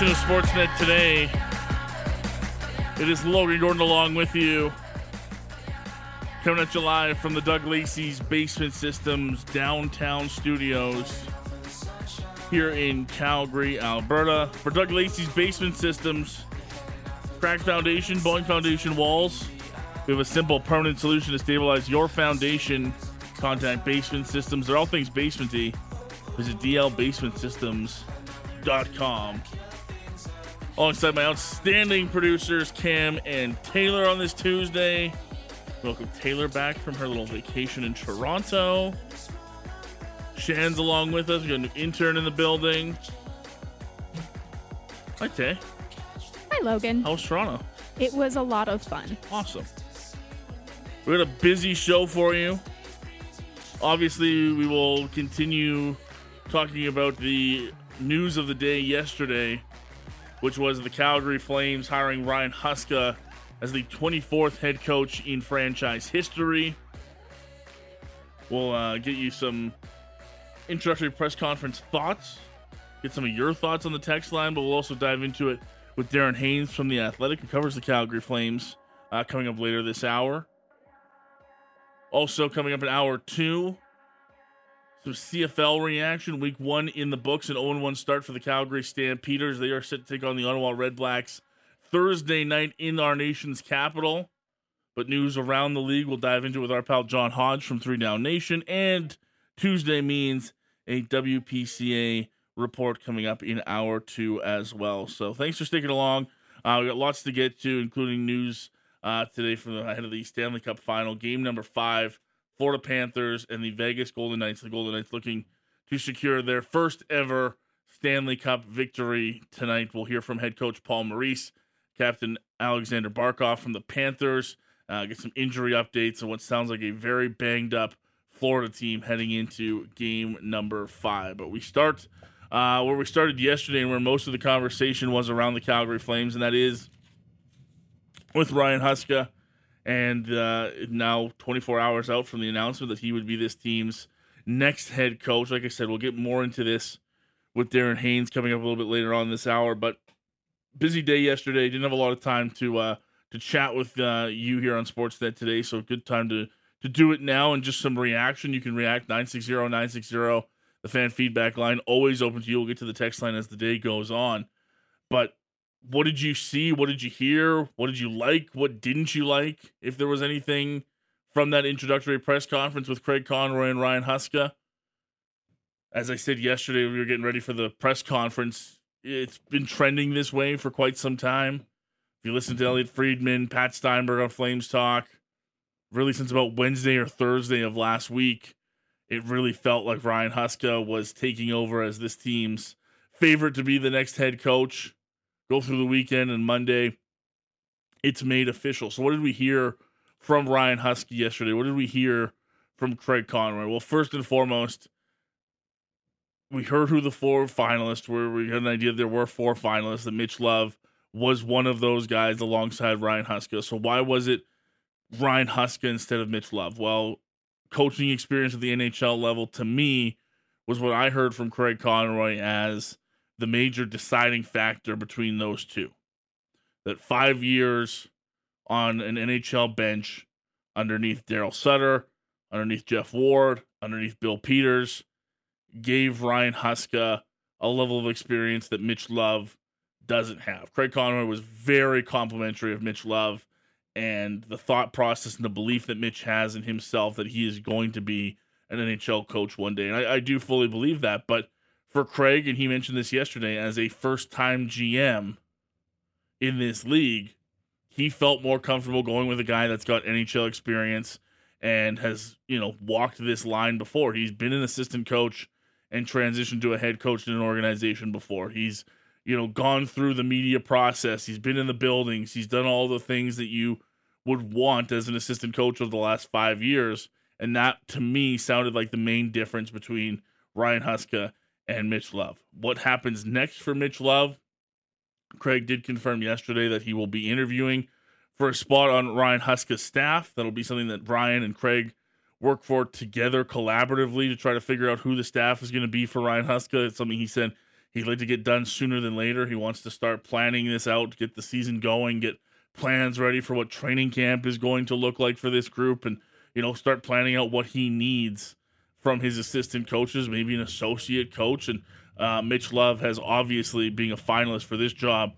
Edition of Sportsnet today. It is Logan Gordon along with you. Coming at you live from the Doug Lacey's Basement Systems downtown studios here in Calgary, Alberta. For Doug Lacey's Basement Systems, cracked foundation, bowing foundation walls. We have a simple permanent solution to stabilize your foundation. Contact Basement Systems. They're all things basementy. Visit DL Basement Systems com. Alongside my outstanding producers, Cam and Taylor, on this Tuesday. Welcome Taylor back from her little vacation in Toronto. Shan's along with us. We got a new intern in the building. Hi, Tay. Hi, Logan. How was Toronto? It was a lot of fun. Awesome. We got a busy show for you. Obviously, we will continue talking about the news of the day yesterday, which was the Calgary Flames hiring Ryan Huska as the 24th head coach in franchise history. We'll uh, get you some introductory press conference thoughts, get some of your thoughts on the text line, but we'll also dive into it with Darren Haynes from The Athletic, who covers the Calgary Flames, uh, coming up later this hour. Also, coming up in hour two, some CFL reaction. Week one in the books, an 0 1 start for the Calgary Stampeders. They are set to take on the Ottawa Redblacks Thursday night in our nation's capital. But news around the league, we'll dive into with our pal John Hodge from Three Down Nation. And Tuesday means a WPCA report coming up in hour two as well. So thanks for sticking along. Uh, we got lots to get to, including news uh, today from the ahead of the Stanley Cup final, game number five Florida Panthers and the Vegas Golden Knights. The Golden Knights looking to secure their first ever Stanley Cup victory tonight. We'll hear from head coach Paul Maurice, Captain Alexander Barkov from the Panthers, uh, get some injury updates on what sounds like a very banged up Florida team heading into game number five. But we start uh, where we started yesterday and where most of the conversation was around the Calgary Flames, and that is with Ryan Huska and uh, now 24 hours out from the announcement that he would be this team's next head coach. Like I said, we'll get more into this with Darren Haynes coming up a little bit later on this hour. But busy day yesterday. Didn't have a lot of time to uh, to chat with uh, you here on Sportsnet today. So good time to to do it now and just some reaction. You can react 960 960. The fan feedback line always open to you. We'll get to the text line as the day goes on. But what did you see? What did you hear? What did you like? What didn't you like? If there was anything from that introductory press conference with Craig Conroy and Ryan Huska. As I said yesterday, we were getting ready for the press conference. It's been trending this way for quite some time. If you listen to Elliotte Friedman, Pat Steinberg on Flames Talk, really since about Wednesday or Thursday of last week, it really felt like Ryan Huska was taking over as this team's favorite to be the next head coach go through the weekend and Monday, it's made official. So, what did we hear from Ryan Huska yesterday? What did we hear from Craig Conroy? Well, first and foremost, we heard who the four finalists were. We had an idea there were four finalists, that Mitch Love was one of those guys alongside Ryan Huska. So, why was it Ryan Huska instead of Mitch Love? Well, coaching experience at the NHL level to me was what I heard from Craig Conroy as the major deciding factor between those two. That five years on an NHL bench underneath Darryl Sutter, underneath Geoff Ward, underneath Bill Peters, gave Ryan Huska a level of experience that Mitch Love doesn't have. Craig Conroy was very complimentary of Mitch Love and the thought process and the belief that Mitch has in himself that he is going to be an NHL coach one day. And I, I do fully believe that. But for Craig, and he mentioned this yesterday, as a first time GM in this league, he felt more comfortable going with a guy that's got NHL experience and has, you know, walked this line before. He's been an assistant coach and transitioned to a head coach in an organization before. He's, you know, gone through the media process. He's been in the buildings. He's done all the things that you would want as an assistant coach over the last five years. And that to me sounded like the main difference between Ryan Huska and Mitch Love. What happens next for Mitch Love? Craig did confirm yesterday that he will be interviewing for a spot on Ryan Huska's staff. That'll be something that Brian and Craig work for together collaboratively to try to figure out who the staff is going to be for Ryan Huska. It's something he said he'd like to get done sooner than later. He wants to start planning this out, get the season going, get plans ready for what training camp is going to look like for this group, and you know start planning out what he needs from his assistant coaches, maybe an associate coach. And uh, Mitch Love has obviously, being a finalist for this job,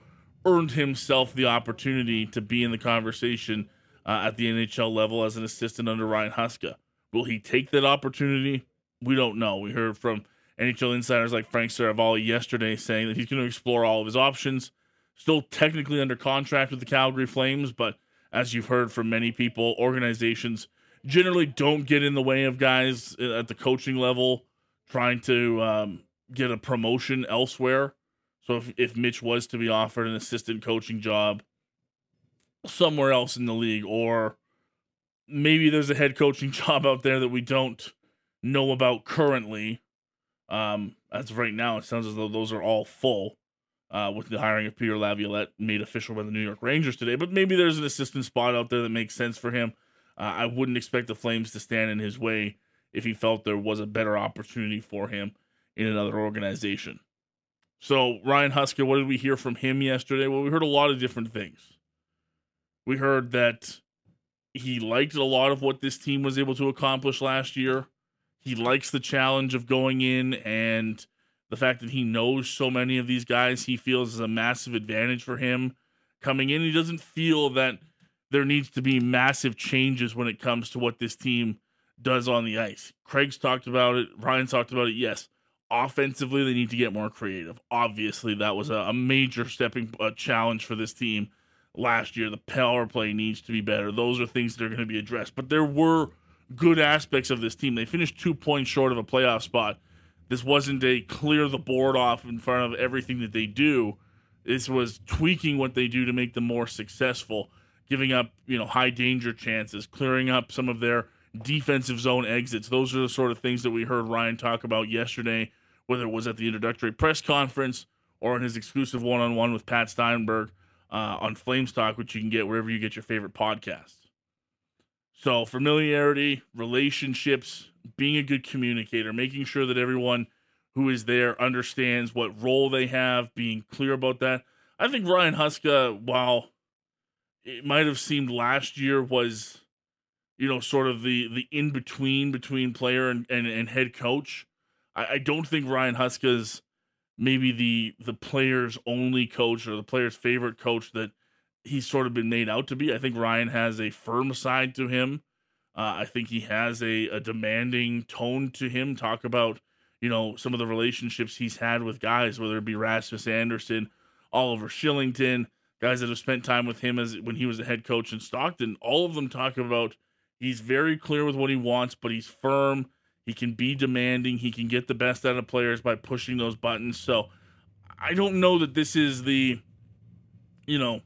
earned himself the opportunity to be in the conversation uh, at the NHL level as an assistant under Ryan Huska. Will he take that opportunity? We don't know. We heard from NHL insiders like Frank Seravalli yesterday saying that he's going to explore all of his options. Still technically under contract with the Calgary Flames, but as you've heard from many people, organizations generally don't get in the way of guys at the coaching level trying to um, get a promotion elsewhere. So if, if Mitch was to be offered an assistant coaching job somewhere else in the league, or maybe there's a head coaching job out there that we don't know about currently. Um, as of right now, it sounds as though those are all full. Uh, with the hiring of Peter Laviolette made official by the New York Rangers today, but maybe there's an assistant spot out there that makes sense for him. Uh, I wouldn't expect the Flames to stand in his way if he felt there was a better opportunity for him in another organization. So, Ryan Huska, what did we hear from him yesterday? Well, we heard a lot of different things. We heard that he liked a lot of what this team was able to accomplish last year. He likes the challenge of going in and the fact that he knows so many of these guys, he feels is a massive advantage for him coming in. He doesn't feel that there needs to be massive changes when it comes to what this team does on the ice. Craig's talked about it. Ryan's talked about it. Yes, offensively they need to get more creative. Obviously, that was a, a major stepping uh, challenge for this team last year. The power play needs to be better. Those are things that are going to be addressed. But there were good aspects of this team. They finished two points short of a playoff spot. This wasn't a clear the board off in front of everything that they do. This was tweaking what they do to make them more successful giving up, you know, high danger chances, clearing up some of their defensive zone exits. Those are the sort of things that we heard Ryan talk about yesterday, whether it was at the introductory press conference or in his exclusive one on one with Pat Steinberg uh, on Flames Talk, which you can get wherever you get your favorite podcasts. So, familiarity, relationships, being a good communicator, making sure that everyone who is there understands what role they have, being clear about that. I think Ryan Huska, while it might have seemed last year was, you know, sort of the the in between between player and, and, and head coach. I, I don't think Ryan Huska's maybe the the player's only coach or the player's favorite coach that he's sort of been made out to be. I think Ryan has a firm side to him. Uh, I think he has a, a demanding tone to him. Talk about, you know, some of the relationships he's had with guys, whether it be Rasmus Andersson, Oliver Kylington, guys that have spent time with him as when he was a head coach in Stockton, all of them talk about he's very clear with what he wants, but he's firm. He can be demanding. He can get the best out of players by pushing those buttons. So I don't know that this is the, you know,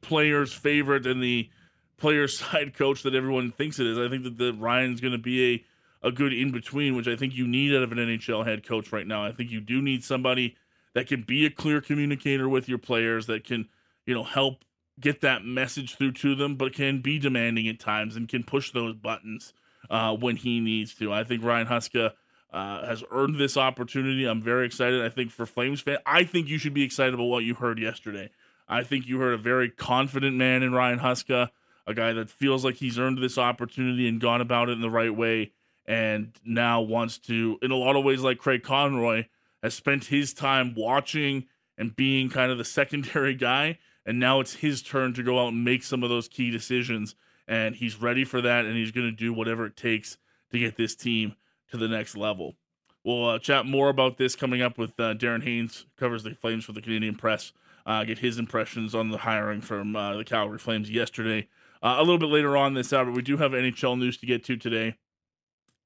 player's favorite and the player's side coach that everyone thinks it is. I think that the Ryan's going to be a, a good in between, which I think you need out of an NHL head coach right now. I think you do need somebody that can be a clear communicator with your players, that can, you know, help get that message through to them, but can be demanding at times and can push those buttons uh, when he needs to. I think Ryan Huska uh, has earned this opportunity. I'm very excited. I think for Flames fan, I think you should be excited about what you heard yesterday. I think you heard a very confident man in Ryan Huska, a guy that feels like he's earned this opportunity and gone about it in the right way, and now wants to, in a lot of ways, like Craig Conroy, has spent his time watching and being kind of the secondary guy. And now it's his turn to go out and make some of those key decisions. And he's ready for that. And he's going to do whatever it takes to get this team to the next level. We'll uh, chat more about this coming up with uh, Darren Haynes, covers the Flames for the Canadian Press. Uh, get his impressions on the hiring from uh, the Calgary Flames yesterday Uh, a little bit later on this hour, but we do have NHL news to get to today.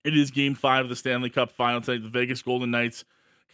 It is Game Five of the Stanley Cup Final tonight. The Vegas Golden Knights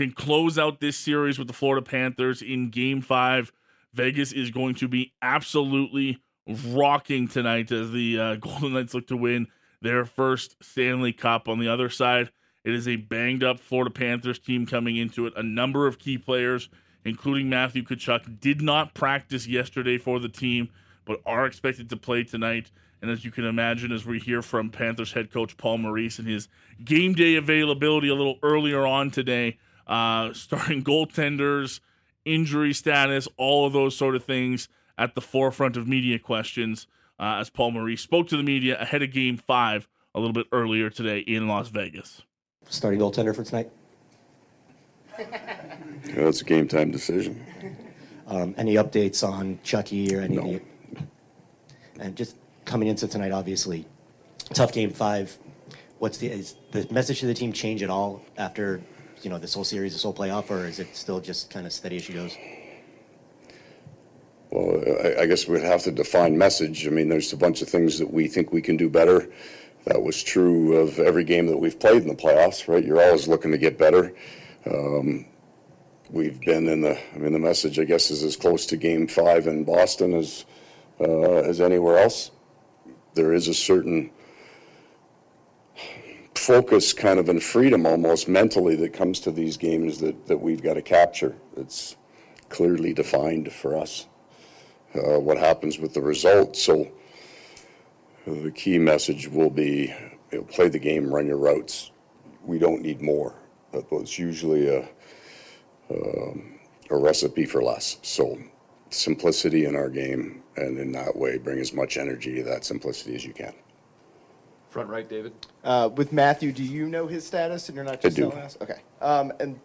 can close out this series with the Florida Panthers in Game Five. Vegas is going to be absolutely rocking tonight as the uh, Golden Knights look to win their first Stanley Cup. On the other side, it is a banged up Florida Panthers team coming into it. A number of key players, including Matthew Tkachuk, did not practice yesterday for the team, but are expected to play tonight. And as you can imagine, as we hear from Panthers head coach Paul Maurice and his game day availability a little earlier on today, uh, starting goaltenders, injury status, all of those sort of things at the forefront of media questions uh, as Paul Maurice spoke to the media ahead of game five a little bit earlier today in Las Vegas. Starting goaltender for tonight? Yeah, it's a game time decision. Um, any updates on Chucky or any No. of the. And just coming into tonight, obviously, tough game five. What's the is the message to the team change at all after you know this whole series, this whole playoff, or is it still just kind of steady as she goes? Well, I, I guess we'd have to define message. I mean, there's a bunch of things that we think we can do better. That was true of every game that we've played in the playoffs, right? You're always looking to get better. Um, we've been in the. I mean, the message, I guess, is as close to Game Five in Boston as uh, as anywhere else. There is a certain focus, kind of, and freedom almost mentally that comes to these games that that we've got to capture. It's clearly defined for us uh, what happens with the result. So the key message will be you know, play the game, run your routes. We don't need more. Was usually a, um, a recipe for less. So simplicity in our game, and in that way, bring as much energy to that simplicity as you can. Front right, David. Uh, with Matthew, do you know his status, and you're not just do. telling us? Okay. Um, and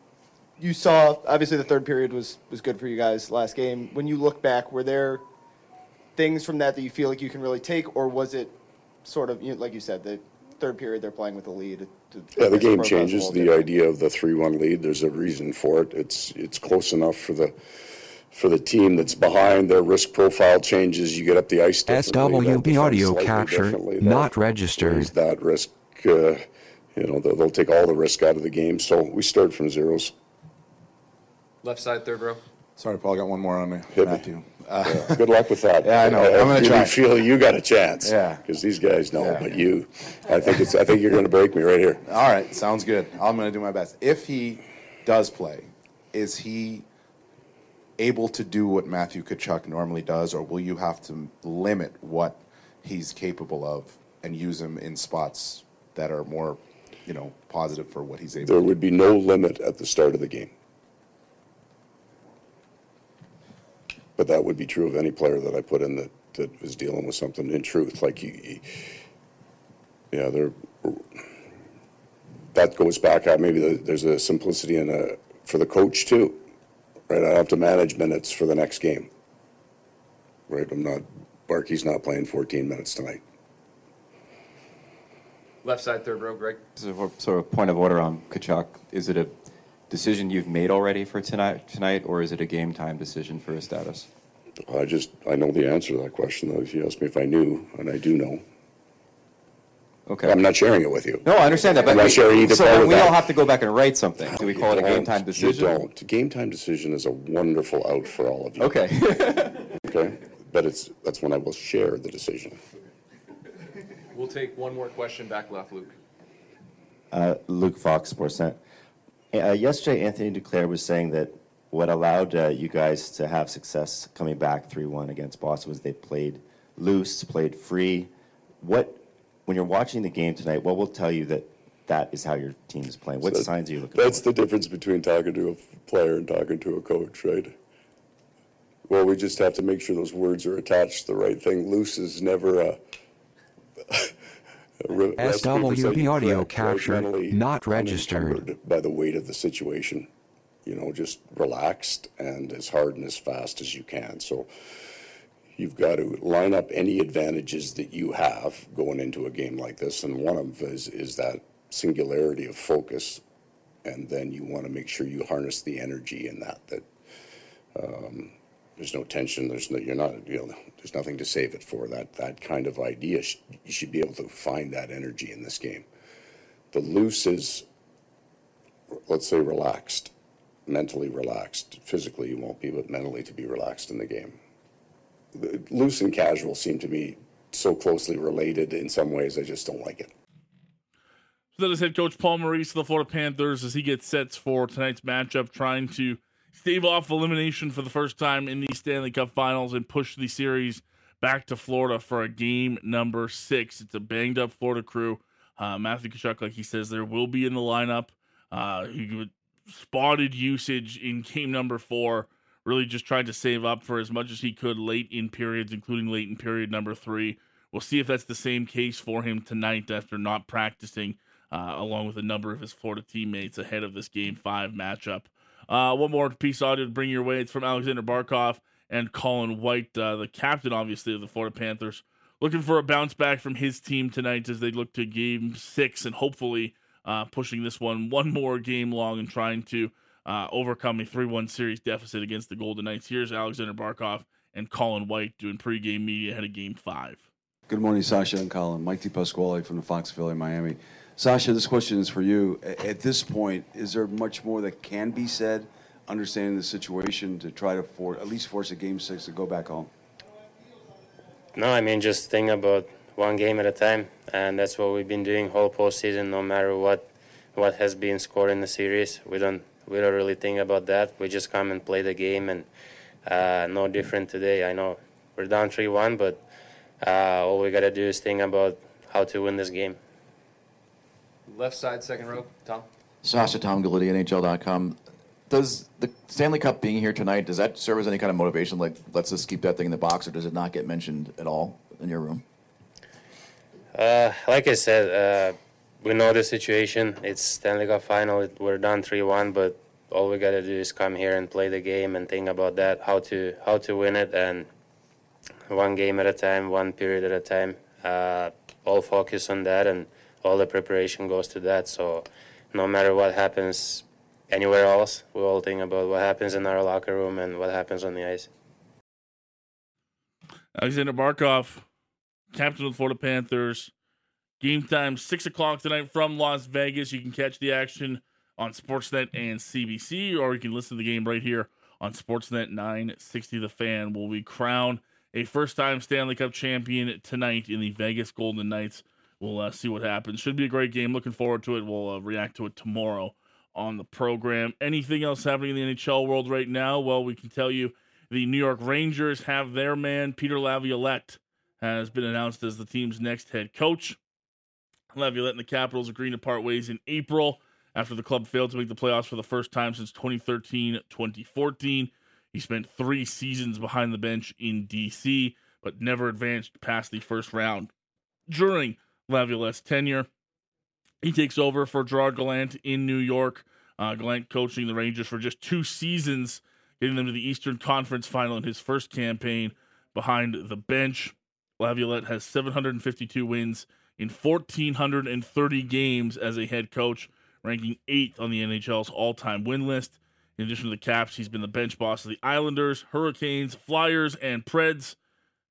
you saw obviously the third period was was good for you guys last game. When you look back, were there things from that that you feel like you can really take, or was it sort of you know, like you said, the third period they're playing with the lead? The, Yeah, the game changes. The idea of the three-one lead. There's a reason for it. It's it's close enough for the for the team that's behind. Their risk profile changes. You get up the ice. differently. They'll SWB defend audio capture not They'll registered. raise That risk, uh, you know, they'll, they'll take all the risk out of the game. So we start from zeros. Left side, third row. Sorry, Paul, I got one more on me. Hit me. Matthew. Yeah, Good luck with that. Yeah, I know. I'm gonna really try. feel you got a chance. Yeah. Because these guys know, Yeah. but you, I think it's. I think you're going to break me right here. All right, sounds good. I'm going to do my best. If he does play, is he able to do what Matthew Tkachuk normally does, or will you have to limit what he's capable of and use him in spots that are more, you know, positive for what he's able There to do? There would be no limit at the start of the game. But that would be true of any player that I put in that, that was dealing with something in truth. Like, you, you- yeah, there, that goes back, uh, maybe the- there's a simplicity in a, for the coach too, right? I have to manage minutes for the next game, right? I'm not, Barkey's not playing 14 minutes tonight. Left side, third row, Greg. So, sort of point of order on Tkachuk. Is it a decision you've made already for tonight, tonight, or is it a game time decision for his status? I just, I know the answer to that question, though. If you ask me if I knew, and I do know, Okay. I'm not sharing it with you. no, I understand that, but I'm not sure either so part then of we that. all have to go back and write something. Do we call it a game time decision? You don't. Game time decision is a wonderful out for all of you. Okay. Okay? But it's, that's when I will share the decision. We'll take one more question back left, Luke. Uh, Luke Fox, Sportsnet. Uh, yesterday, Anthony Duclair was saying that what allowed uh, you guys to have success coming back 3 1 against Boston was they played loose, played free. What, when you're watching the game tonight, what will tell you that that is how your team is playing? What That- signs are you looking That's for? That's the difference between talking to a player and talking to a coach, right? Well, we just have to make sure those words are attached to the right thing. Loose is never a. a re- SWB audio correct, right? not registered. By the weight of the situation. You know, just relaxed and as hard and as fast as you can. So you've got to line up any advantages that you have going into a game like this. And one of them is, is that singularity of focus. And then you want to make sure you harness the energy in that, that, um, there's no tension. There's no, you're not, you know, there's nothing to save it for. That that kind of idea, you should be able to find that energy in this game. The loose is, let's say, relaxed, mentally relaxed. Physically, you won't be, but mentally to be relaxed in the game. Loose and casual seem to me so closely related in some ways. I just don't like it. So that is head coach Paul Maurice of the Florida Panthers as he gets sets for tonight's matchup, trying to stave off elimination for the first time in the Stanley Cup Finals and push the series back to Florida for a game number six. It's a banged up Florida crew. Uh, Matthew Tkachuk, like he says, there will be in the lineup. Uh, he spotted usage in game number four. Really just tried to save up for as much as he could late in periods, including late in period number three. We'll see if that's the same case for him tonight after not practicing uh, along with a number of his Florida teammates ahead of this Game 5 matchup. Uh, one more piece of audio to bring your way. It's from Alexander Barkov and Colin White, uh, the captain, obviously, of the Florida Panthers, looking for a bounce back from his team tonight as they look to Game 6 and hopefully uh, pushing this one one more game long and trying to uh, overcome a 3 1 series deficit against the Golden Knights. Here's Alexander Barkov and Colin White doing pregame media ahead of Game 5. Good morning, Sasha and Colin. Mike DePasquale from the Fox Philly, Miami. Sasha, this question is for you. At this point, is there much more that can be said, understanding the situation, to try to for, at least force a game six to go back home? No, I mean just think about one game at a time, and that's what we've been doing whole postseason. No matter what what has been scored in the series, we don't we don't really think about that. We just come and play the game, and uh, no different today. I know we're down three one, but uh, all we gotta do is think about how to win this game. Left side, second row, Tom. Sasha Tom Gulitti, NHL.com. Does the Stanley Cup being here tonight, does that serve as any kind of motivation? Like, let's just keep that thing in the box, or does it not get mentioned at all in your room? Uh, like I said, uh, we know the situation. It's Stanley Cup final. We're down three one, but all we gotta do is come here and play the game and think about that, how to how to win it, and one game at a time, one period at a time. Uh, all focus on that and all the preparation goes to that. So no matter what happens anywhere else, we all think about what happens in our locker room and what happens on the ice. Alexander Barkov, captain of the Florida Panthers. Game time, 6 o'clock tonight from Las Vegas. You can catch the action on Sportsnet and CBC, or you can listen to the game right here on Sportsnet 960 The Fan. Will we crown a first time Stanley Cup champion tonight in the Vegas Golden Knights we'll uh, see what happens. Should be a great game. Looking forward to it. We'll uh, react to it tomorrow on the program. Anything else happening in the NHL world right now? Well, we can tell you the New York Rangers have their man, Peter Laviolette, has been announced as the team's next head coach. Laviolette and the Capitals agreed to part ways in April after the club failed to make the playoffs for the first time since 2013 2014. He spent three seasons behind the bench in D.C., but never advanced past the first round. During Laviolette's tenure. He takes over for Gerard Gallant in New York. Uh, Gallant coaching the Rangers for just two seasons, getting them to the Eastern Conference final in his first campaign behind the bench. Laviolette has 752 wins in 1,430 games as a head coach, ranking eighth on the NHL's all time win list. In addition to the Caps, he's been the bench boss of the Islanders, Hurricanes, Flyers, and Preds.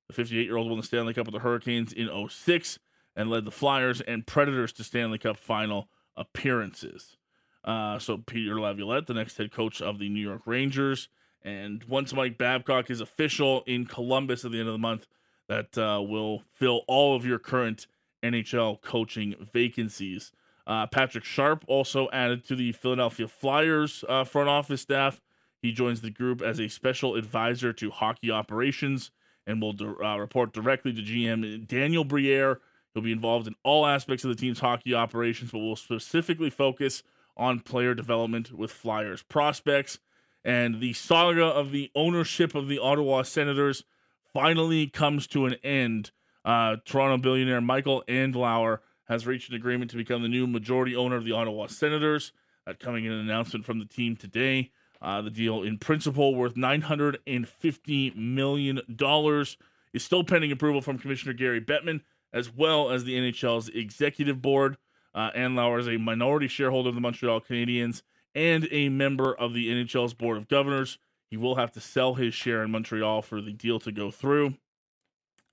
The 58 year old won the Stanley Cup with the Hurricanes in 06 and led the Flyers and Predators to Stanley Cup final appearances. Uh, so Peter Laviolette, the next head coach of the New York Rangers, and once Mike Babcock is official in Columbus at the end of the month, that uh, will fill all of your current NHL coaching vacancies. Uh, Patrick Sharp also added to the Philadelphia Flyers uh, front office staff. He joins the group as a special advisor to hockey operations and will uh, report directly to GM Daniel Briere He'll be involved in all aspects of the team's hockey operations, but will specifically focus on player development with Flyers prospects. And the saga of the ownership of the Ottawa Senators finally comes to an end. Uh, Toronto billionaire Michael Andlauer has reached an agreement to become the new majority owner of the Ottawa Senators. That coming in an announcement from the team today. Uh, the deal, in principle, worth $950 million, is still pending approval from Commissioner Gary Bettman as well as the NHL's executive board. Uh, is a minority shareholder of the Montreal Canadiens and a member of the NHL's board of governors. He will have to sell his share in Montreal for the deal to go through.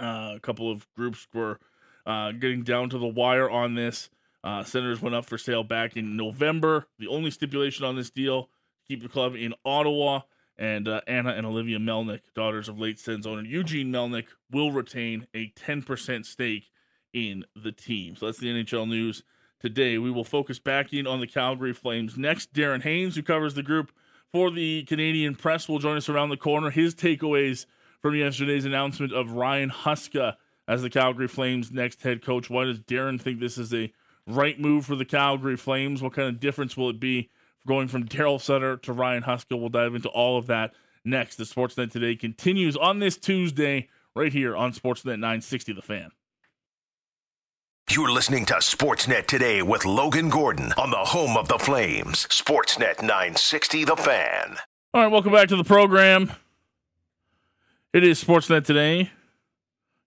Uh, a couple of groups were uh, getting down to the wire on this. Uh, Senators went up for sale back in November. The only stipulation on this deal keep the club in Ottawa. And uh, Anna and Olivia Melnyk, daughters of late Sens owner Eugene Melnyk, will retain a 10% stake in the team. So that's the NHL news today. We will focus back in on the Calgary Flames next. Darren Haynes, who covers the group for the Canadian press, will join us around the corner. His takeaways from yesterday's announcement of Ryan Huska as the Calgary Flames' next head coach. Why does Darren think this is a right move for the Calgary Flames? What kind of difference will it be going from Darryl Sutter to Ryan Huska? We'll dive into all of that next. The Sportsnet Today continues on this Tuesday right here on Sportsnet 960 The Fan. You're listening to Sportsnet today with Logan Gordon on the home of the Flames. Sportsnet 960 The Fan. All right, welcome back to the program. It is Sportsnet today.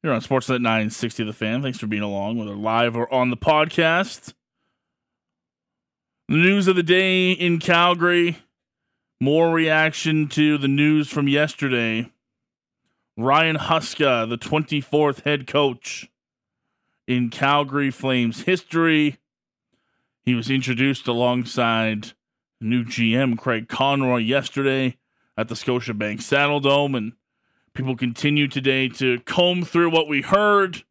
You're on Sportsnet 960 The Fan. Thanks for being along, whether live or on the podcast. The news of the day in Calgary. More reaction to the news from yesterday. Ryan Huska, the 24th head coach in Calgary Flames history. He was introduced alongside new GM Craig Conroy yesterday at the Scotiabank Saddledome, and people continue today to comb through what we heard.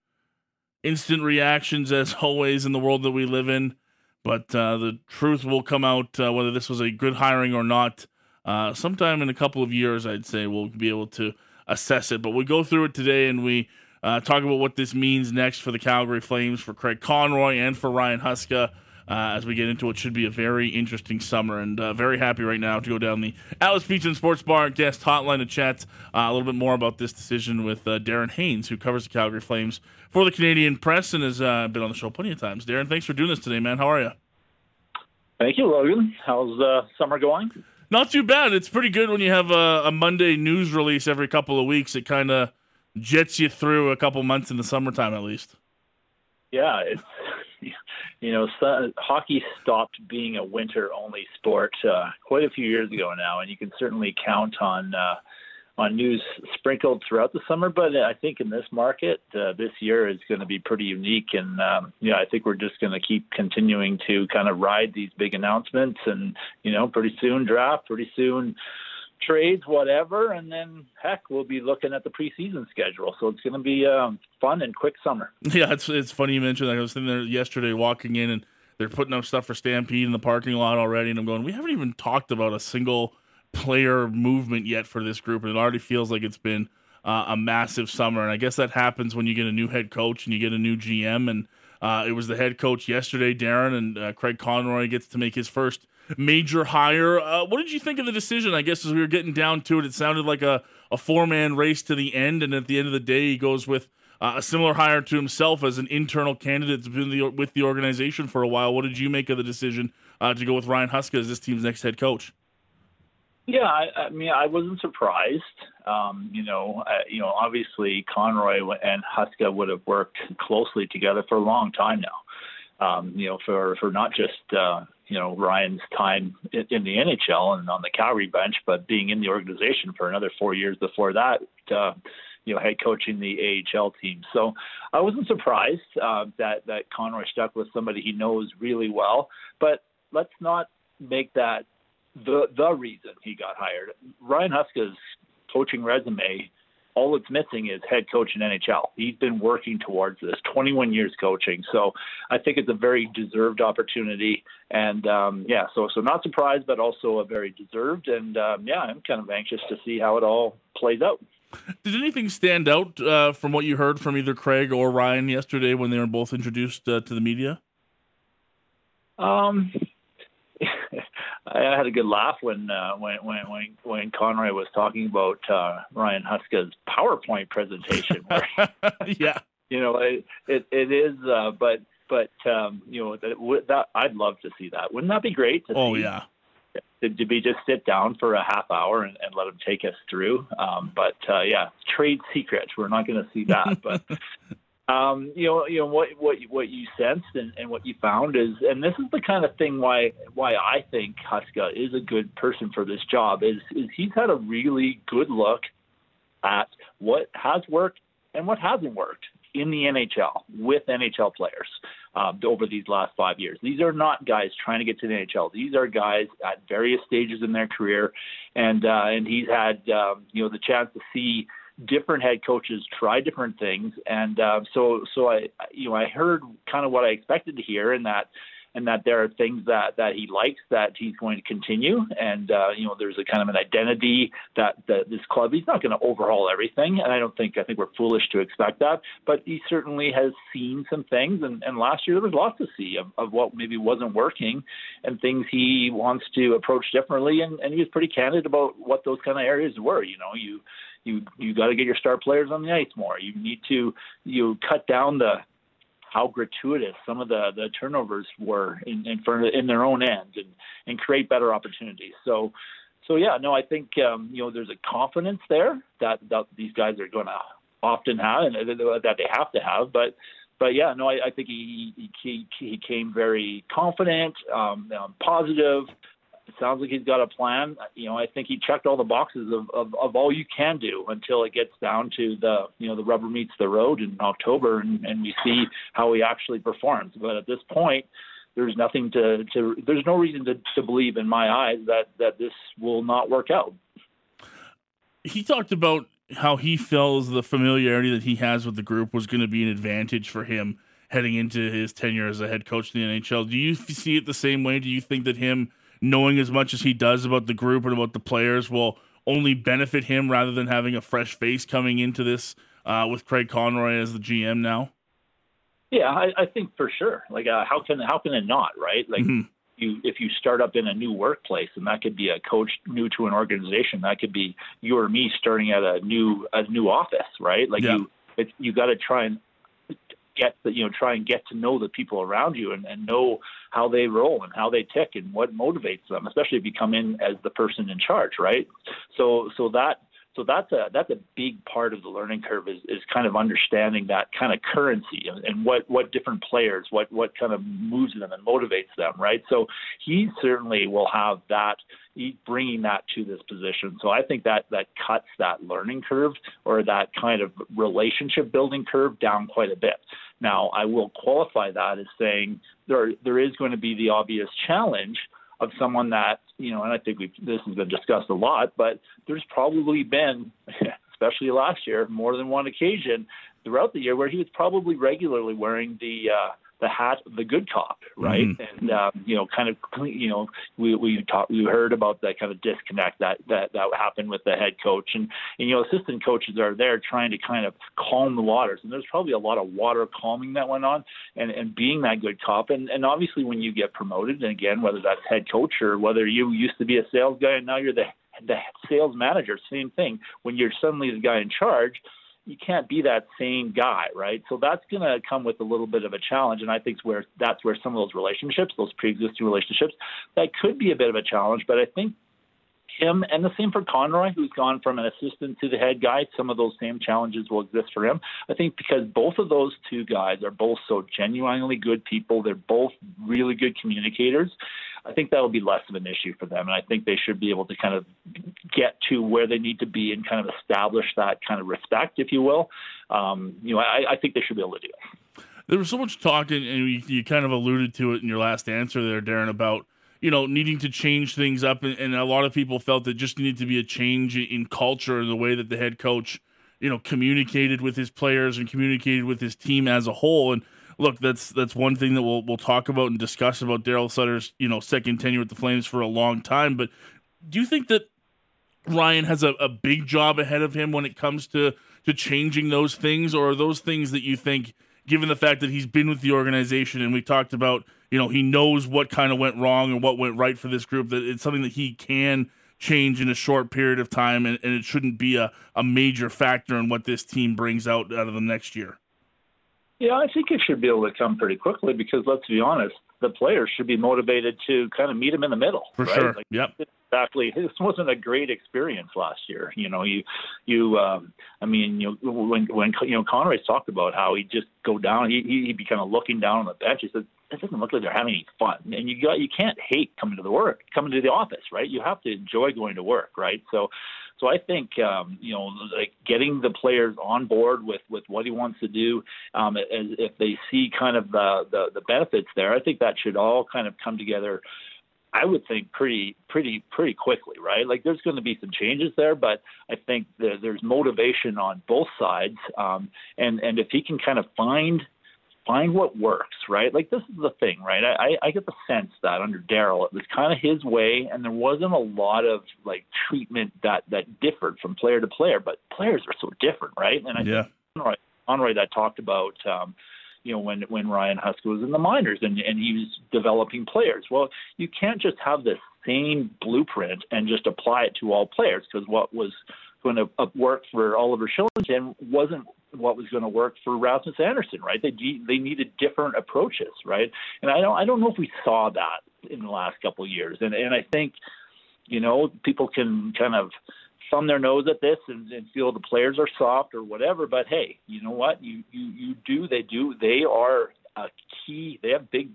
Instant reactions, as always, in the world that we live in. But uh, the truth will come out uh, whether this was a good hiring or not. Uh, sometime in a couple of years, I'd say we'll be able to assess it. But we go through it today and we uh, talk about what this means next for the Calgary Flames, for Craig Conroy, and for Ryan Huska. Uh, as we get into what should be a very interesting summer, and uh, very happy right now to go down the Atlas Beach and Sports Bar guest hotline to chat uh, a little bit more about this decision with uh, Darren Haynes, who covers the Calgary Flames for the Canadian Press and has uh, been on the show plenty of times. Darren, thanks for doing this today, man. How are you? Thank you, Logan. How's the summer going? Not too bad. It's pretty good when you have a, a Monday news release every couple of weeks. It kind of jets you through a couple months in the summertime, at least. Yeah, it's you know, so, hockey stopped being a winter-only sport uh, quite a few years ago now, and you can certainly count on uh, on news sprinkled throughout the summer. But I think in this market, uh, this year is going to be pretty unique, and um, yeah, I think we're just going to keep continuing to kind of ride these big announcements, and you know, pretty soon draft, pretty soon trades, whatever, and then heck, we'll be looking at the preseason schedule. So it's going to be um, fun and quick summer. Yeah, it's it's funny you mentioned that. I was sitting there yesterday walking in, and they're putting up stuff for Stampede in the parking lot already, and I'm going, we haven't even talked about a single player movement yet for this group, and it already feels like it's been uh, a massive summer. And I guess that happens when you get a new head coach and you get a new GM, and uh, it was the head coach yesterday, Darren, and uh, Craig Conroy gets to make his first major hire. Uh, what did you think of the decision? I guess as we were getting down to it, it sounded like a, a four man race to the end, and at the end of the day, he goes with uh, a similar hire to himself as an internal candidate that's been the, with the organization for a while. What did you make of the decision uh, to go with Ryan Huska as this team's next head coach? Yeah, I, I mean, I wasn't surprised. Um, you know, uh, you know, obviously Conroy and Huska would have worked closely together for a long time now. Um, you know, for for not just uh, you know Ryan's time in, the NHL and on the Calgary bench, but being in the organization for another four years before that. Uh, you know, head coaching the AHL team. So I wasn't surprised uh, that that Conroy stuck with somebody he knows really well. But let's not make that the the reason he got hired. Ryan Huska's coaching resume all it's missing is head coach in NHL. He's been working towards this 21 years coaching. So I think it's a very deserved opportunity. And um, yeah, so so not surprised, but also a very deserved. And um, yeah, I'm kind of anxious to see how it all plays out. Did anything stand out uh, from what you heard from either Craig or Ryan yesterday when they were both introduced uh, to the media? Um, I had a good laugh when uh, when when when when Conroy was talking about uh, Ryan Huska's PowerPoint presentation. Where, yeah, you know it it, it is, uh, but but um, you know that, that I'd love to see that. Wouldn't that be great? To oh see, yeah. To, to be just sit down for a half hour and, and let him take us through. Um, but uh, yeah, trade secrets. We're not going to see that, but um, you know, you know what what what you sensed and, and what you found is, and this is the kind of thing why why I think Huska is a good person for this job is is he's had a really good look at what has worked and what hasn't worked in the NHL with NHL players uh, over these last five years. These are not guys trying to get to the NHL. These are guys at various stages in their career, and uh, and he's had um, you know the chance to see different head coaches try different things, and uh, so so I you know I heard kind of what I expected to hear, in that and that there are things that that he likes that he's going to continue, and uh, you know there's a kind of an identity that, that this club he's not going to overhaul everything, and I don't think I think we're foolish to expect that, but he certainly has seen some things, and, and last year there was lots to see of, of what maybe wasn't working, and things he wants to approach differently, and, and he was pretty candid about what those kind of areas were. You know, you you you got to get your star players on the ice more. You need to you cut down the how gratuitous some of the the turnovers were in in, front of, in their own end and and create better opportunities. So. So yeah, no, I think um, you know there's a confidence there that, that these guys are going to often have and that they have to have. But but yeah, no, I, I think he, he he came very confident, um, um, positive, it sounds like he's got a plan. You know, I think he checked all the boxes of, of, of all you can do until it gets down to the you know the rubber meets the road in October, and, and we see how he actually performs. But at this point, there's nothing to, to there's no reason to, to believe in my eyes that that this will not work out. He talked about how he feels the familiarity that he has with the group was going to be an advantage for him heading into his tenure as a head coach in the NHL. Do you see it the same way? Do you think that him knowing as much as he does about the group and about the players will only benefit him rather than having a fresh face coming into this uh, with Craig Conroy as the GM now? Yeah, I, I think for sure. Like, uh, how can how can it not, right? Like, mm-hmm. you if you start up in a new workplace, and that could be a coach new to an organization, that could be you or me starting at a new a new office, right? Like yeah. you, it, you got to try and get the, you know try and get to know the people around you and, and know how they roll and how they tick and what motivates them especially if you come in as the person in charge right? So so that so that's a that's a big part of the learning curve is, is kind of understanding that kind of currency and, and what what different players what what kind of moves them and motivates them right? So he certainly will have that bringing that to this position. So i think that that cuts that learning curve or that kind of relationship building curve down quite a bit. Now i will qualify that as saying there there is going to be the obvious challenge of someone that you know, and I think this has been discussed a lot, but there's probably been, especially last year, more than one occasion throughout the year where he was probably regularly wearing the uh, the hat of the good cop, right? Mm-hmm. And um, you know, kind of, you know, we we talked, we heard about that kind of disconnect that that that happened with the head coach, and, and you know, assistant coaches are there trying to kind of calm the waters, and there's probably a lot of water calming that went on, and and being that good cop, and and obviously when you get promoted, and again, whether that's head coach or whether you used to be a sales guy and now you're the the sales manager, same thing. When you're suddenly the guy in charge you can't be that same guy, right? So that's going to come with a little bit of a challenge, and I think where that's where some of those relationships, those pre-existing relationships, that could be a bit of a challenge. But I think him, and the same for Conroy, who's gone from an assistant to the head guy. Some of those same challenges will exist for him. I think because both of those two guys are both so genuinely good people, they're both really good communicators. I think that will be less of an issue for them, and I think they should be able to kind of get to where they need to be and kind of establish that kind of respect, if you will. Um, you know, I, I think they should be able to do it. There was so much talk, and you, you kind of alluded to it in your last answer there, Darren, about you know, needing to change things up. And, and, a lot of people felt that just needed to be a change in culture and the way that the head coach, you know, communicated with his players and communicated with his team as a whole. And look, that's that's one thing that we'll we'll talk about and discuss about Darryl Sutter's, you know, second tenure with the Flames for a long time. But do you think that Ryan has a, a big job ahead of him when it comes to to changing those things, or are those things that you think, given the fact that he's been with the organization and we talked about you know, he knows what kind of went wrong and what went right for this group. That it's something that he can change in a short period of time, and, and it shouldn't be a, a major factor in what this team brings out out of the next year. Yeah, I think it should be able to come pretty quickly because let's be honest, the players should be motivated to kind of meet him in the middle. For right? sure. Like, yep. exactly. This wasn't a great experience last year. You know, you, you, um, I mean, you know, when when you know Conroy's talked about how he'd just go down, he he'd be kind of looking down on the bench. He said it doesn't look like they're having any fun. And you got you can't hate coming to the work, coming to the office, right? You have to enjoy going to work, right? So, so I think um, you know, like getting the players on board with with what he wants to do, um, as if they see kind of the, the the benefits there, I think that should all kind of come together. I would think pretty, pretty, pretty quickly, right? Like there's going to be some changes there, but I think the, there's motivation on both sides, um, and and if he can kind of find find what works, right? Like this is the thing, right? I, I get the sense that under Darryl, it was kind of his way, and there wasn't a lot of like treatment that that differed from player to player. But players are so different, right? And I yeah. think Conroy, that talked about. Um, you know, when when Ryan Huska was in the minors and and he was developing players. Well, you can't just have the same blueprint and just apply it to all players because what was going to uh, work for Oliver Kylington wasn't what was going to work for Rasmus Andersson, right? They they needed different approaches, right? And I don't I don't know if we saw that in the last couple of years, and and I think you know people can kind of thumb their nose at this and, and feel the players are soft or whatever, but hey, you know what? You you you do they do they are a key. They have big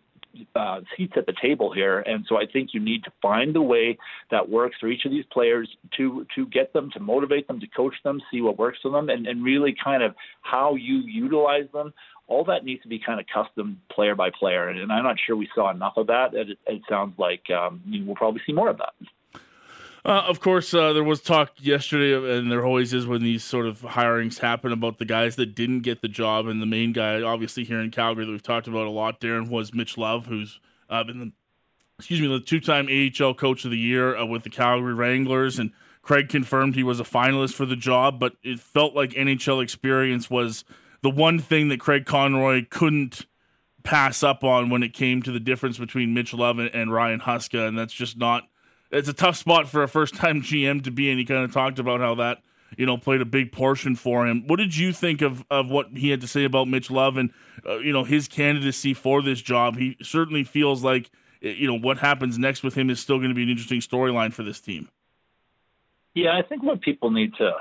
uh, seats at the table here, and so I think you need to find the way that works for each of these players to to get them, to motivate them, to coach them, see what works for them, and, and really kind of how you utilize them. All that needs to be kind of custom player by player, and, and I'm not sure we saw enough of that. It, it sounds like um, we'll probably see more of that. Uh, of course, uh, there was talk yesterday, and there always is when these sort of hirings happen about the guys that didn't get the job. And the main guy, obviously, here in Calgary that we've talked about a lot, Darren, was Mitch Love, who's uh, been the, excuse me, the two-time AHL Coach of the Year uh, with the Calgary Wranglers. And Craig confirmed he was a finalist for the job, but it felt like NHL experience was the one thing that Craig Conroy couldn't pass up on when it came to the difference between Mitch Love and, and Ryan Huska, and that's just not – it's a tough spot for a first time GM to be in. He kind of talked about how that you know played a big portion for him. What did you think of of what he had to say about Mitch Love and uh, you know his candidacy for this job? He certainly feels like you know what happens next with him is still going to be an interesting storyline for this team. Yeah, I think what people need to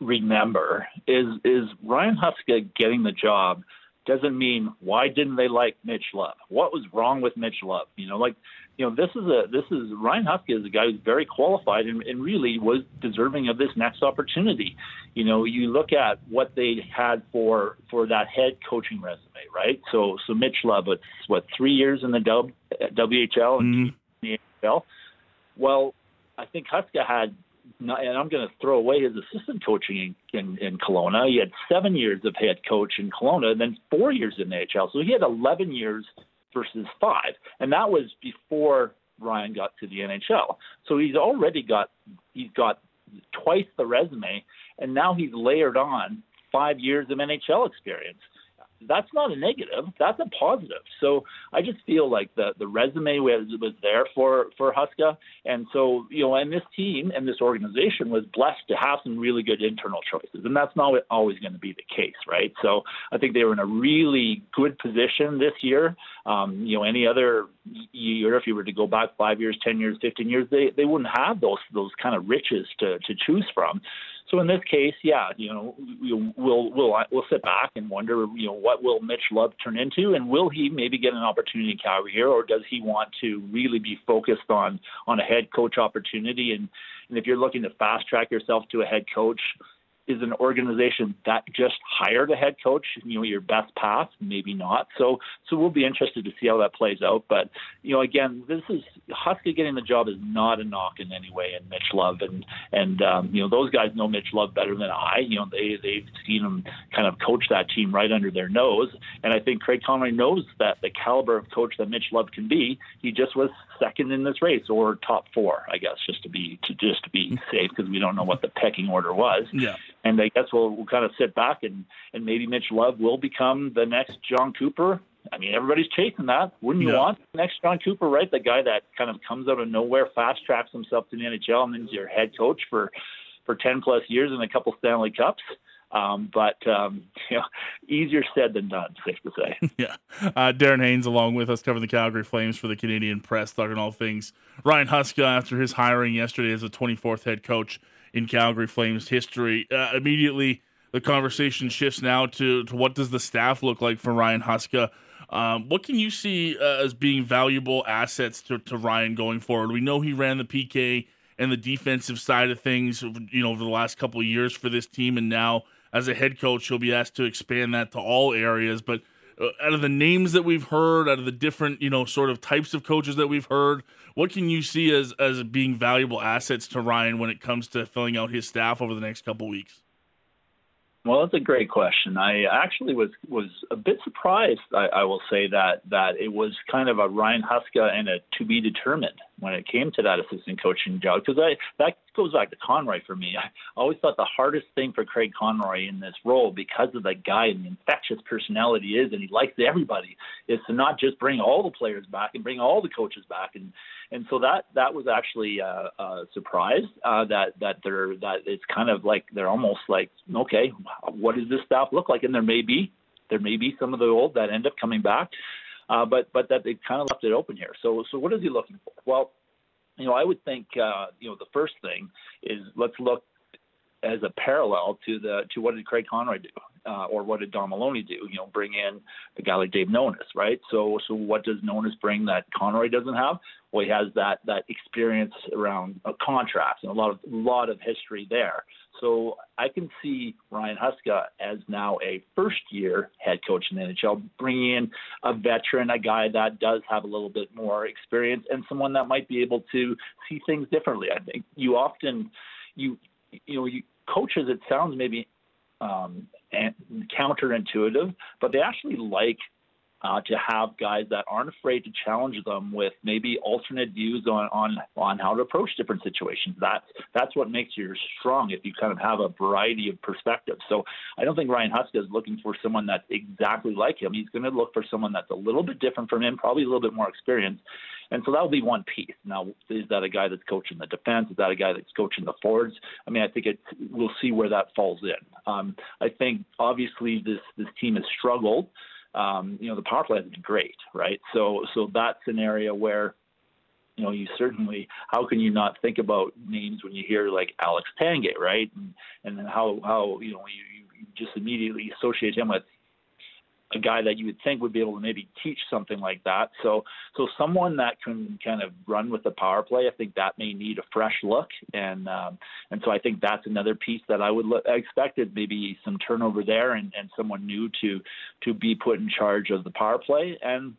remember is is Ryan Huska getting the job doesn't mean why didn't they like Mitch Love? What was wrong with Mitch Love? You know, like you know, this is a this is Ryan Huska is a guy who's very qualified and, and really was deserving of this next opportunity. You know, you look at what they had for for that head coaching resume, right? So so Mitch Love, it's what three years in the w, WHL and mm-hmm. the NHL. Well, I think Huska had and I'm going to throw away his assistant coaching in, in, in Kelowna. He had seven years of head coach in Kelowna, and then four years in the NHL. So he had 11 years versus five, and that was before Ryan got to the NHL. So he's already got he's got twice the resume, and now he's layered on five years of NHL experience that's not a negative. That's a positive. So I just feel like the the resume was was there for for Huska, and so you know, and this team and this organization was blessed to have some really good internal choices, and that's not always going to be the case, right? So I think they were in a really good position this year. Um, you know, any other year, if you were to go back five years, ten years, fifteen years, they they wouldn't have those those kind of riches to to choose from. So in this case, yeah, you know, we'll we'll we'll sit back and wonder, you know, what will Mitch Love turn into, and will he maybe get an opportunity in Calgary here, or does he want to really be focused on on a head coach opportunity? And and if you're looking to fast track yourself to a head coach, is an organization that just hired a head coach, you know, your best path? Maybe not. So, so we'll be interested to see how that plays out. But, you know, again, this is Huska getting the job is not a knock in any way in Mitch Love, and and um, you know those guys know Mitch Love better than I. You know, they they've seen him kind of coach that team right under their nose, and I think Craig Conroy knows that the caliber of coach that Mitch Love can be. He just was second in this race, or top four, I guess, just to be to just to be safe because we don't know what the pecking order was. Yeah and I guess we'll, we'll kind of sit back and and maybe Mitch Love will become the next John Cooper. I mean, everybody's chasing that. Wouldn't you Yeah. want the next John Cooper, right? The guy that kind of comes out of nowhere, fast tracks himself to the NHL, and then is your head coach for for ten plus years and a couple Stanley Cups. Um, but um, you know, easier said than done, safe to say. yeah. Uh, Darren Haynes, along with us, covering the Calgary Flames for the Canadian Press, talking all things Ryan Huska after his hiring yesterday as the 24th head coach in Calgary Flames history. Uh, immediately, the conversation shifts now to, to what does the staff look like for Ryan Huska. Um, what can you see uh, as being valuable assets to, to Ryan going forward? We know he ran the PK and the defensive side of things, you know, over the last couple of years for this team, and now as a head coach, he'll be asked to expand that to all areas. But Uh, out of the names that we've heard, out of the different, you know, sort of types of coaches that we've heard, what can you see as as being valuable assets to Ryan when it comes to filling out his staff over the next couple weeks? Well, that's a great question. I actually was was a bit surprised. I, I will say that that it was kind of a Ryan Huska and a to be determined when it came to that assistant coaching job because I that goes back to Conroy for me. I always thought the hardest thing for Craig Conroy in this role because of the guy and the infectious personality is and he likes everybody is to not just bring all the players back and bring all the coaches back. And and so that that was actually a, a surprise uh, that that they're that it's kind of like they're almost like okay what does this staff look like? And there may be there may be some of the old that end up coming back uh, but but that they kind of left it open here. So so what is he looking for? Well, you know, I would think uh, you know the first thing is let's look as a parallel to the to what did Craig Conroy do, uh, or what did Don Maloney do? You know, bring in the guy like Dave Nonis, right? So so what does Nonis bring that Conroy doesn't have? Well, he has that that experience around uh, contracts and a lot of lot of history there. So I can see Ryan Huska as now a first year head coach in the NHL, bringing in a veteran, a guy that does have a little bit more experience, and someone that might be able to see things differently. I think you often you you know you coaches, it sounds maybe um, counterintuitive, but they actually like uh, to have guys that aren't afraid to challenge them with maybe alternate views on, on on how to approach different situations. That's that's what makes you strong if you kind of have a variety of perspectives. So I don't think Ryan Huska is looking for someone that's exactly like him. He's going to look for someone that's a little bit different from him, probably a little bit more experienced. And so that'll be one piece. Now, is that a guy that's coaching the defense? Is that a guy that's coaching the forwards? I mean, I think it. We'll see where that falls in. Um, I think obviously this this team has struggled um, you know, the power has been great, right? So, so that's an area where, you know, you certainly, how can you not think about names when you hear like Alex Tanguay, right? And, and how, how, you know, you, you just immediately associate him with a guy that you would think would be able to maybe teach something like that. So so someone that can kind of run with the power play, I think that may need a fresh look, and um, and so I think that's another piece that I would look, I expected maybe some turnover there and, and someone new to to be put in charge of the power play and.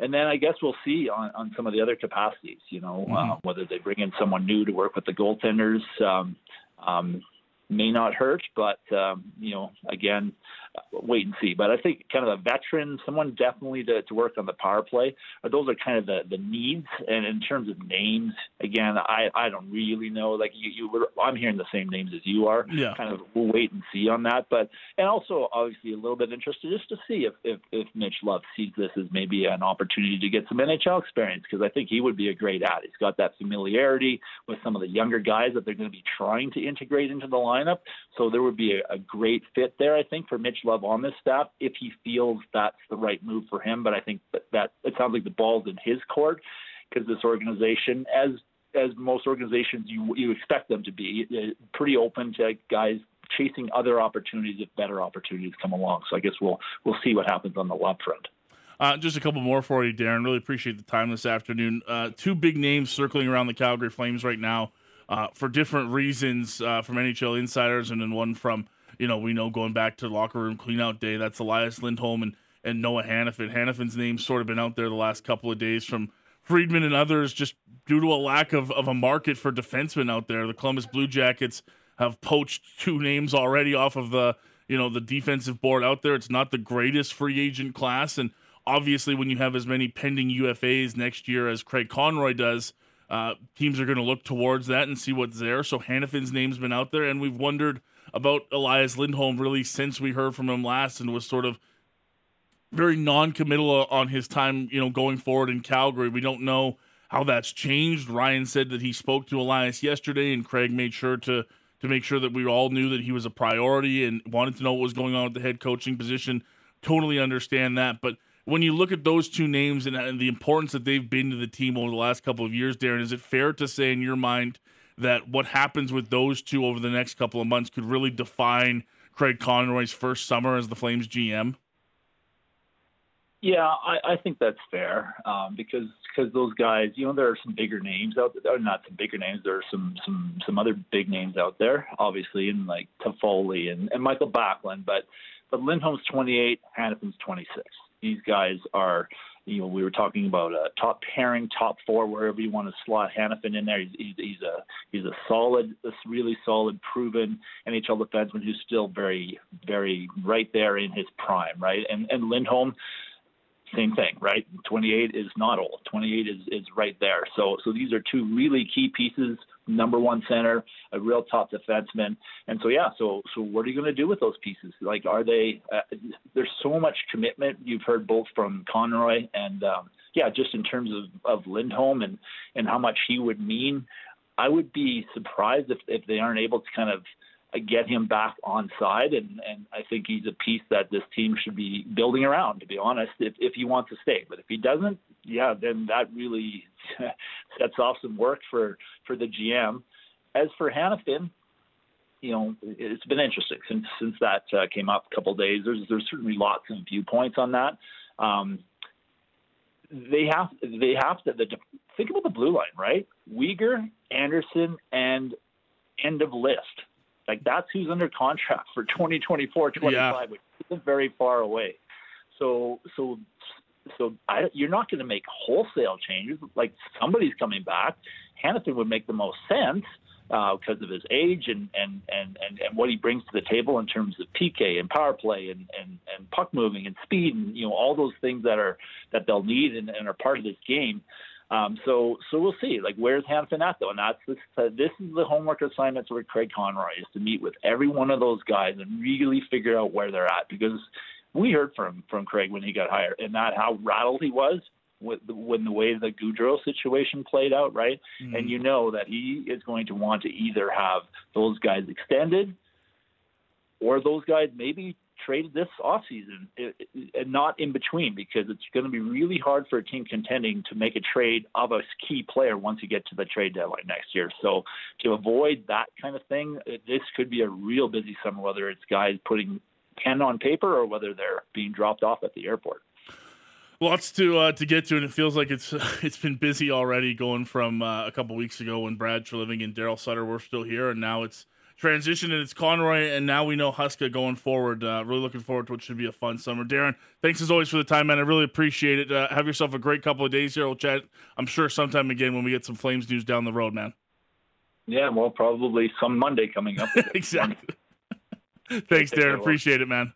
And then I guess we'll see on, on some of the other capacities, you know, mm-hmm. uh, whether they bring in someone new to work with the goaltenders. Um, um, may not hurt, but um, you know, again, wait and see. But I think kind of a veteran, someone definitely to, to work on the power play. Those are kind of the, the needs. And in terms of names, again, I, I don't really know. Like you, you I'm hearing the same names as you are. Yeah. Kind of we'll wait and see on that. But and also obviously a little bit interested just to see if if, if Mitch Love sees this as maybe an opportunity to get some NHL experience because I think he would be a great ad. He's got that familiarity with some of the younger guys that they're going to be trying to integrate into the lineup. So there would be a, a great fit there, I think, for Mitch Love on this staff if he feels that's the right move for him. But I think that, that it sounds like the ball's in his court because this organization, as as most organizations you you expect them to be, uh, pretty open to guys chasing other opportunities if better opportunities come along. So I guess we'll we'll see what happens on the Love front. Uh, just a couple more for you, Darren. Really appreciate the time this afternoon. Uh, two big names circling around the Calgary Flames right now uh, for different reasons uh, from NHL insiders, and then one from you know, we know going back to locker room cleanout day, that's Elias Lindholm and, and Noah Hanifin. Hanifin's name's sort of been out there the last couple of days from Friedman and others just due to a lack of, of a market for defensemen out there. The Columbus Blue Jackets have poached two names already off of the you know the defensive board out there. It's not the greatest free agent class, and obviously when you have as many pending UFAs next year as Craig Conroy does, uh, teams are going to look towards that and see what's there. So Hanifin's name's been out there, and we've wondered about Elias Lindholm really since we heard from him last and was sort of very non-committal on his time, you know, going forward in Calgary. We don't know how that's changed. Ryan said that he spoke to Elias yesterday, and Craig made sure to to make sure that we all knew that he was a priority and wanted to know what was going on with the head coaching position. Totally understand that. But when you look at those two names and, and the importance that they've been to the team over the last couple of years, Darren, is it fair to say in your mind that what happens with those two over the next couple of months could really define Craig Conroy's first summer as the Flames GM? Yeah, I, I think that's fair um, because because those guys, you know, there are some bigger names out there. Not some bigger names. There are some some some other big names out there, obviously, and like Toffoli and, and Michael Backlund. But but Lindholm's 28, Hanifin's 26. These guys are, you know, we were talking about a top pairing, top four, wherever you want to slot Hanifin in there. He's, he's, he's a he's a solid, this really solid, proven NHL defenseman who's still very very right there in his prime, right? And and Lindholm same thing, right? 28 is not old. 28 is, is right there. So so these are two really key pieces. Number one center, a real top defenseman, and so yeah. So so what are you going to do with those pieces? Like, are they? Uh, there's so much commitment. You've heard both from Conroy and um, yeah, just in terms of of Lindholm and and how much he would mean. I would be surprised if if they aren't able to kind of get him back on side, and, and I think he's a piece that this team should be building around. To be honest, if if he wants to stay, but if he doesn't, yeah, then that really sets off some work for for the GM. As for Hanifin, you know, it's been interesting since since that uh, came up a couple of days. There's there's certainly lots of viewpoints on that. Um, they have they have to the, think about the blue line, right? Weegar, Andersson, and end of list. Like that's who's under contract for 2024, 25, yeah. which isn't very far away. So, so, so I, you're not going to make wholesale changes. Like somebody's coming back. Hanifin would make the most sense uh, because of his age and, and, and, and, and what he brings to the table in terms of PK and power play and, and, and puck moving and speed and you know all those things that are that they'll need and, and are part of this game. Um, so so we'll see. Like where's Hanifin at though? And that's this uh, this is the homework assignment for Craig Conroy is to meet with every one of those guys and really figure out where they're at because we heard from from Craig when he got hired and that how rattled he was with the, when the way the Gaudreau situation played out, right? Mm-hmm. And you know that he is going to want to either have those guys extended or those guys maybe traded this offseason and not in between because it's going to be really hard for a team contending to make a trade of a key player once you get to the trade deadline next year. So to avoid that kind of thing, this could be a real busy summer, whether it's guys putting pen on paper or whether they're being dropped off at the airport. Lots to uh, to get to, and it feels like it's it's been busy already. Going from uh, a couple weeks ago when Brad Treliving and Darryl Sutter were still here, and now it's transition, and it's Conroy, and now we know Huska going forward. Uh, really looking forward to what should be a fun summer. Darren, thanks as always for the time, man. I really appreciate it. Uh, have yourself a great couple of days here. We'll chat, I'm sure, sometime again when we get some Flames news down the road, man. Yeah, well, probably some Monday coming up. exactly. thanks, Darren. Appreciate it, man.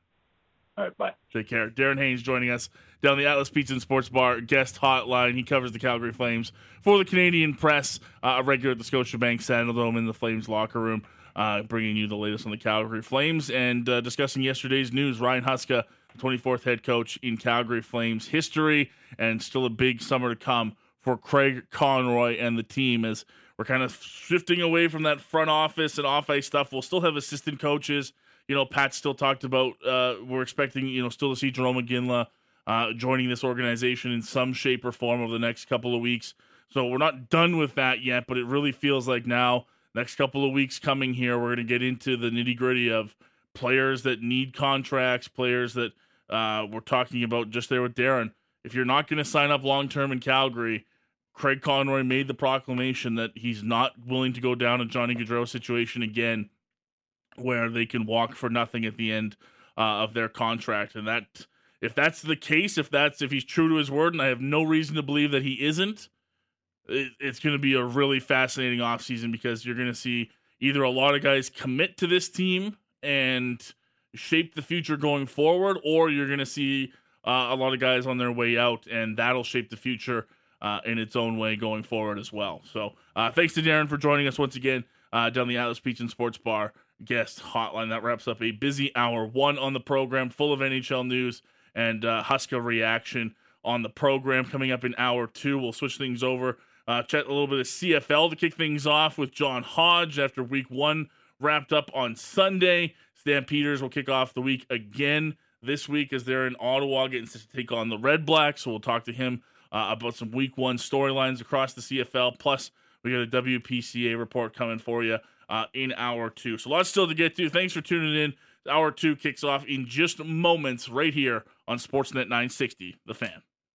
All right, bye. Take care. Darren Haynes joining us down the Atlas Pizza and Sports Bar guest hotline. He covers the Calgary Flames for the Canadian press, uh, a regular at the Scotiabank Saddledome in the Flames locker room uh, bringing you the latest on the Calgary Flames and uh, discussing yesterday's news. Ryan Huska, 24th head coach in Calgary Flames history, and still a big summer to come for Craig Conroy and the team as we're kind of shifting away from that front office and off ice stuff. We'll still have assistant coaches. You know, Pat still talked about uh, we're expecting, you know, still to see Jarome Iginla uh, joining this organization in some shape or form over the next couple of weeks. So we're not done with that yet, but it really feels like now next couple of weeks coming here, we're going to get into the nitty gritty of players that need contracts, players that uh, we're talking about just there with Darren. If you're not going to sign up long term in Calgary, Craig Conroy made the proclamation that he's not willing to go down a Johnny Gaudreau situation again, where they can walk for nothing at the end uh, of their contract. And that, if that's the case, if that's if he's true to his word, and I have no reason to believe that he isn't, it, it's going to be a really fascinating offseason because you're going to see either a lot of guys commit to this team and shape the future going forward, or you're going to see uh, a lot of guys on their way out, and that'll shape the future uh, in its own way going forward as well. So, uh, thanks to Darren for joining us once again uh, down the Atlas Pizza and Sports Bar guest hotline. That wraps up a busy hour one on the program, full of NHL news and uh, Huska reaction on the program. Coming up in hour two, we'll switch things over uh, chat a little bit of CFL to kick things off with John Hodge after week one wrapped up on Sunday. Stampeders will kick off the week again this week as they're in Ottawa getting to take on the Red Blacks. So we'll talk to him uh, about some week one storylines across the CFL. Plus, we got a WPCA report coming for you uh, in hour two. So lots still to get to. Thanks for tuning in. Hour two kicks off in just moments right here on Sportsnet 960, The Fan.